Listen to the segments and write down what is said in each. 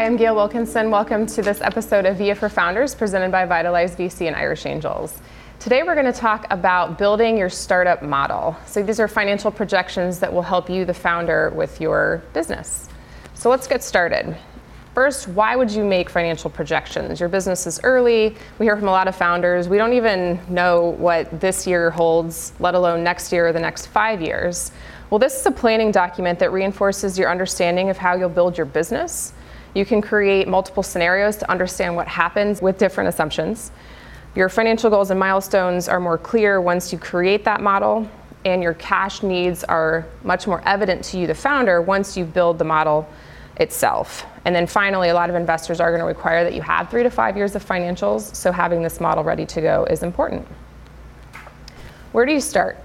Hi, I'm Gail Wilkinson. Welcome to this episode of VIA for Founders presented by Vitalize VC and Irish Angels. Today we're going to talk about building your startup model. So these are financial projections that will help you, the founder, with your business. So let's get started. First, why would you make financial projections? Your business is early. We hear from a lot of founders. We don't even know what this year holds, let alone next year or the next five years. Well, this is a planning document that reinforces your understanding of how you'll build your business you can create multiple scenarios to understand what happens with different assumptions. Your financial goals and milestones are more clear once you create that model, and your cash needs are much more evident to you, the founder, once you build the model itself. And then finally, a lot of investors are going to require that you have three to five years of financials, so having this model ready to go is important. Where do you start?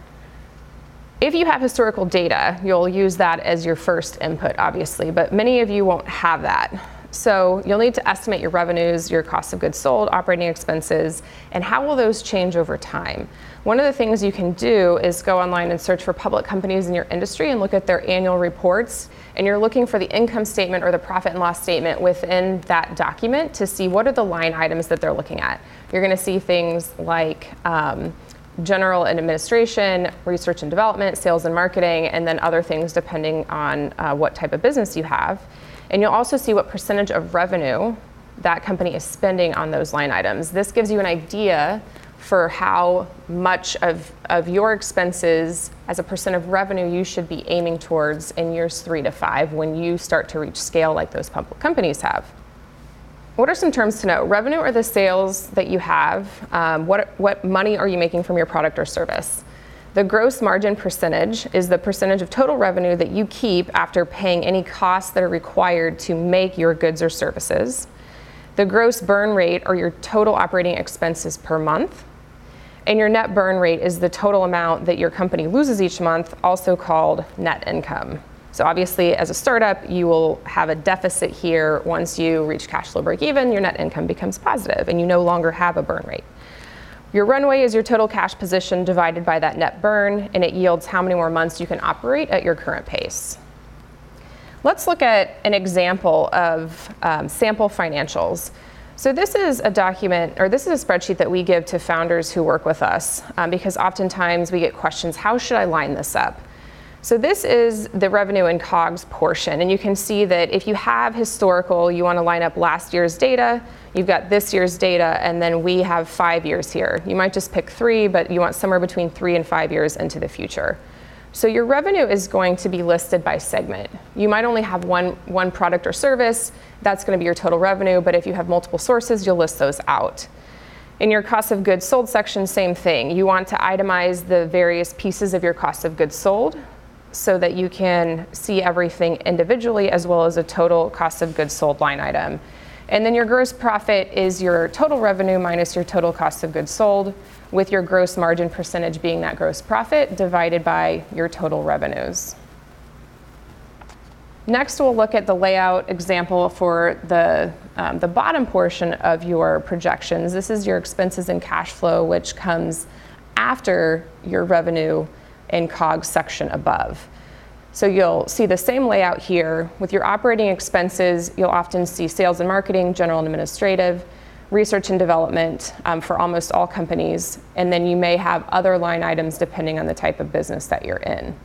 If you have historical data, you'll use that as your first input, obviously, but many of you won't have that. So you'll need to estimate your revenues, your cost of goods sold, operating expenses, and how will those change over time. One of the things you can do is go online and search for public companies in your industry and look at their annual reports. And you're looking for the income statement or the profit and loss statement within that document to see what are the line items that they're looking at. You're going to see things like um, general and administration, research and development, sales and marketing, and then other things depending on uh, what type of business you have. And you'll also see what percentage of revenue that company is spending on those line items. This gives you an idea for how much of, of your expenses as a percent of revenue you should be aiming towards in years three to five when you start to reach scale like those public companies have. What are some terms to know? Revenue are the sales that you have. Um, what, what money are you making from your product or service? The gross margin percentage is the percentage of total revenue that you keep after paying any costs that are required to make your goods or services. The gross burn rate are your total operating expenses per month. And your net burn rate is the total amount that your company loses each month, also called net income. So obviously, as a startup, you will have a deficit here. Once you reach cash flow break even, your net income becomes positive, and you no longer have a burn rate. Your runway is your total cash position divided by that net burn, and it yields how many more months you can operate at your current pace. Let's look at an example of um, sample financials. So this is a document, or this is a spreadsheet that we give to founders who work with us, um, because oftentimes we get questions, how should I line this up? So this is the revenue and COGS portion. And you can see that if you have historical, you want to line up last year's data, you've got this year's data, and then we have five years here. You might just pick three, but you want somewhere between three and five years into the future. So your revenue is going to be listed by segment. You might only have one, one product or service, that's going to be your total revenue, but if you have multiple sources, you'll list those out. In your cost of goods sold section, same thing. You want to itemize the various pieces of your cost of goods sold so that you can see everything individually as well as a total cost of goods sold line item. And then your gross profit is your total revenue minus your total cost of goods sold, with your gross margin percentage being that gross profit divided by your total revenues. Next, we'll look at the layout example for the, um, the bottom portion of your projections. This is your expenses and cash flow, which comes after your revenue and COGS section above. So you'll see the same layout here. With your operating expenses, you'll often see sales and marketing, general and administrative, research and development um, for almost all companies, and then you may have other line items depending on the type of business that you're in.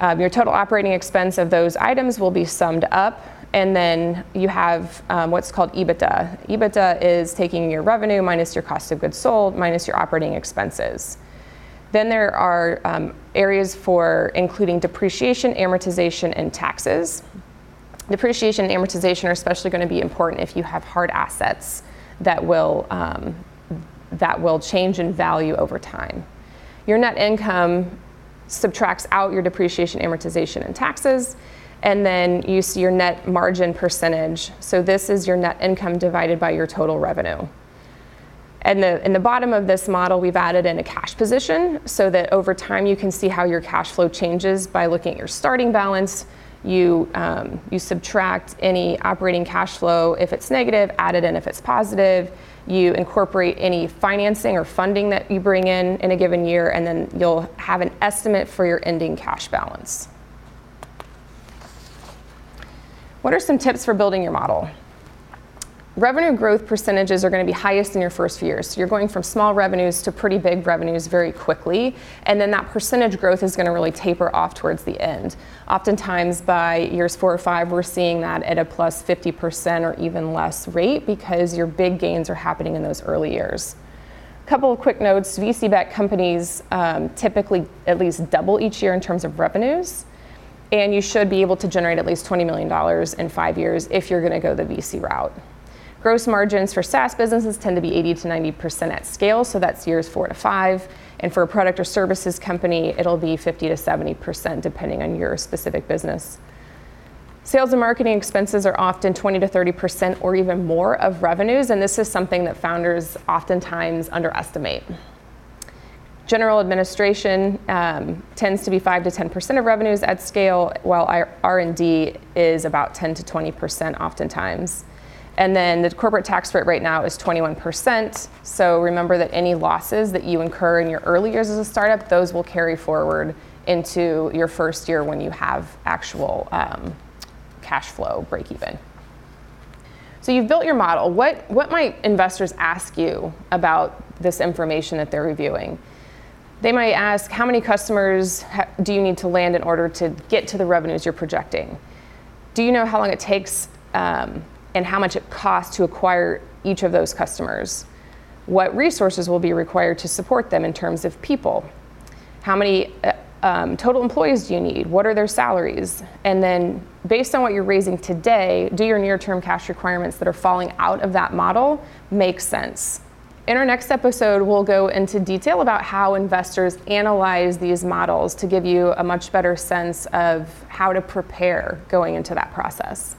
Um, your total operating expense of those items will be summed up, and then you have um, what's called EBITDA. EBITDA is taking your revenue minus your cost of goods sold minus your operating expenses. Then there are um, areas for including depreciation, amortization, and taxes. Depreciation and amortization are especially going to be important if you have hard assets that will, um, that will change in value over time. Your net income subtracts out your depreciation, amortization, and taxes, and then you see your net margin percentage. So this is your net income divided by your total revenue. And the, in the bottom of this model, we've added in a cash position so that over time you can see how your cash flow changes by looking at your starting balance. You, um, you subtract any operating cash flow if it's negative, add it in if it's positive. You incorporate any financing or funding that you bring in in a given year, and then you'll have an estimate for your ending cash balance. What are some tips for building your model? Revenue growth percentages are going to be highest in your first few years. So you're going from small revenues to pretty big revenues very quickly. And then that percentage growth is going to really taper off towards the end. Oftentimes by years four or five, we're seeing that at a plus 50% or even less rate because your big gains are happening in those early years. A couple of quick notes VC backed companies um, typically at least double each year in terms of revenues. And you should be able to generate at least $20 million in five years if you're going to go the VC route. Gross margins for SaaS businesses tend to be 80 to 90% at scale, so that's years four to five. And for a product or services company, it'll be 50 to 70% depending on your specific business. Sales and marketing expenses are often 20 to 30% or even more of revenues, and this is something that founders oftentimes underestimate. General administration um, tends to be 5 to 10% of revenues at scale, while R&D is about 10 to 20% oftentimes. And then the corporate tax rate right now is 21%. So remember that any losses that you incur in your early years as a startup, those will carry forward into your first year when you have actual um, cash flow break even. So you've built your model. What, what might investors ask you about this information that they're reviewing? They might ask, how many customers do you need to land in order to get to the revenues you're projecting? Do you know how long it takes um, and how much it costs to acquire each of those customers. What resources will be required to support them in terms of people? How many uh, um, total employees do you need? What are their salaries? And then, based on what you're raising today, do your near term cash requirements that are falling out of that model make sense? In our next episode, we'll go into detail about how investors analyze these models to give you a much better sense of how to prepare going into that process.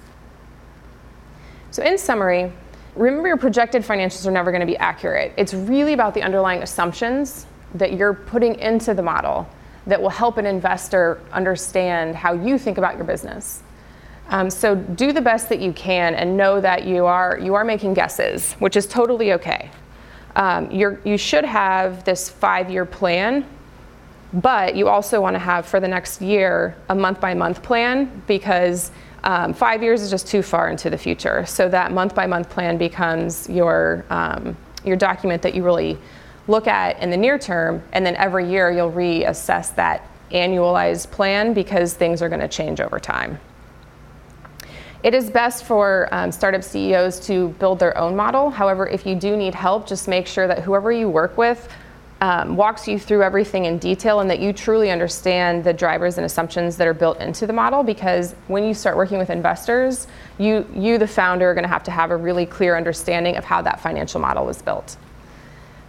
So, in summary, remember your projected financials are never going to be accurate. It's really about the underlying assumptions that you're putting into the model that will help an investor understand how you think about your business. Um, so do the best that you can and know that you are you are making guesses, which is totally okay. Um, you should have this five-year plan, but you also want to have for the next year a month-by-month plan because um, five years is just too far into the future. So that month by month plan becomes your, um, your document that you really look at in the near term, and then every year you'll reassess that annualized plan because things are going to change over time. It is best for um, startup CEOs to build their own model. However, if you do need help, just make sure that whoever you work with um, walks you through everything in detail and that you truly understand the drivers and assumptions that are built into the model because when you start working with investors, you, you the founder, are going to have to have a really clear understanding of how that financial model was built.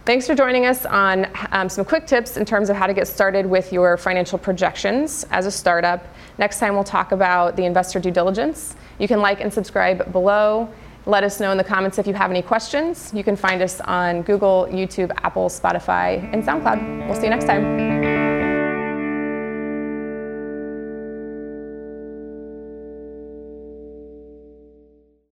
Thanks for joining us on um, some quick tips in terms of how to get started with your financial projections as a startup. Next time, we'll talk about the investor due diligence. You can like and subscribe below. Let us know in the comments if you have any questions. You can find us on Google, YouTube, Apple, Spotify, and SoundCloud. We'll see you next time.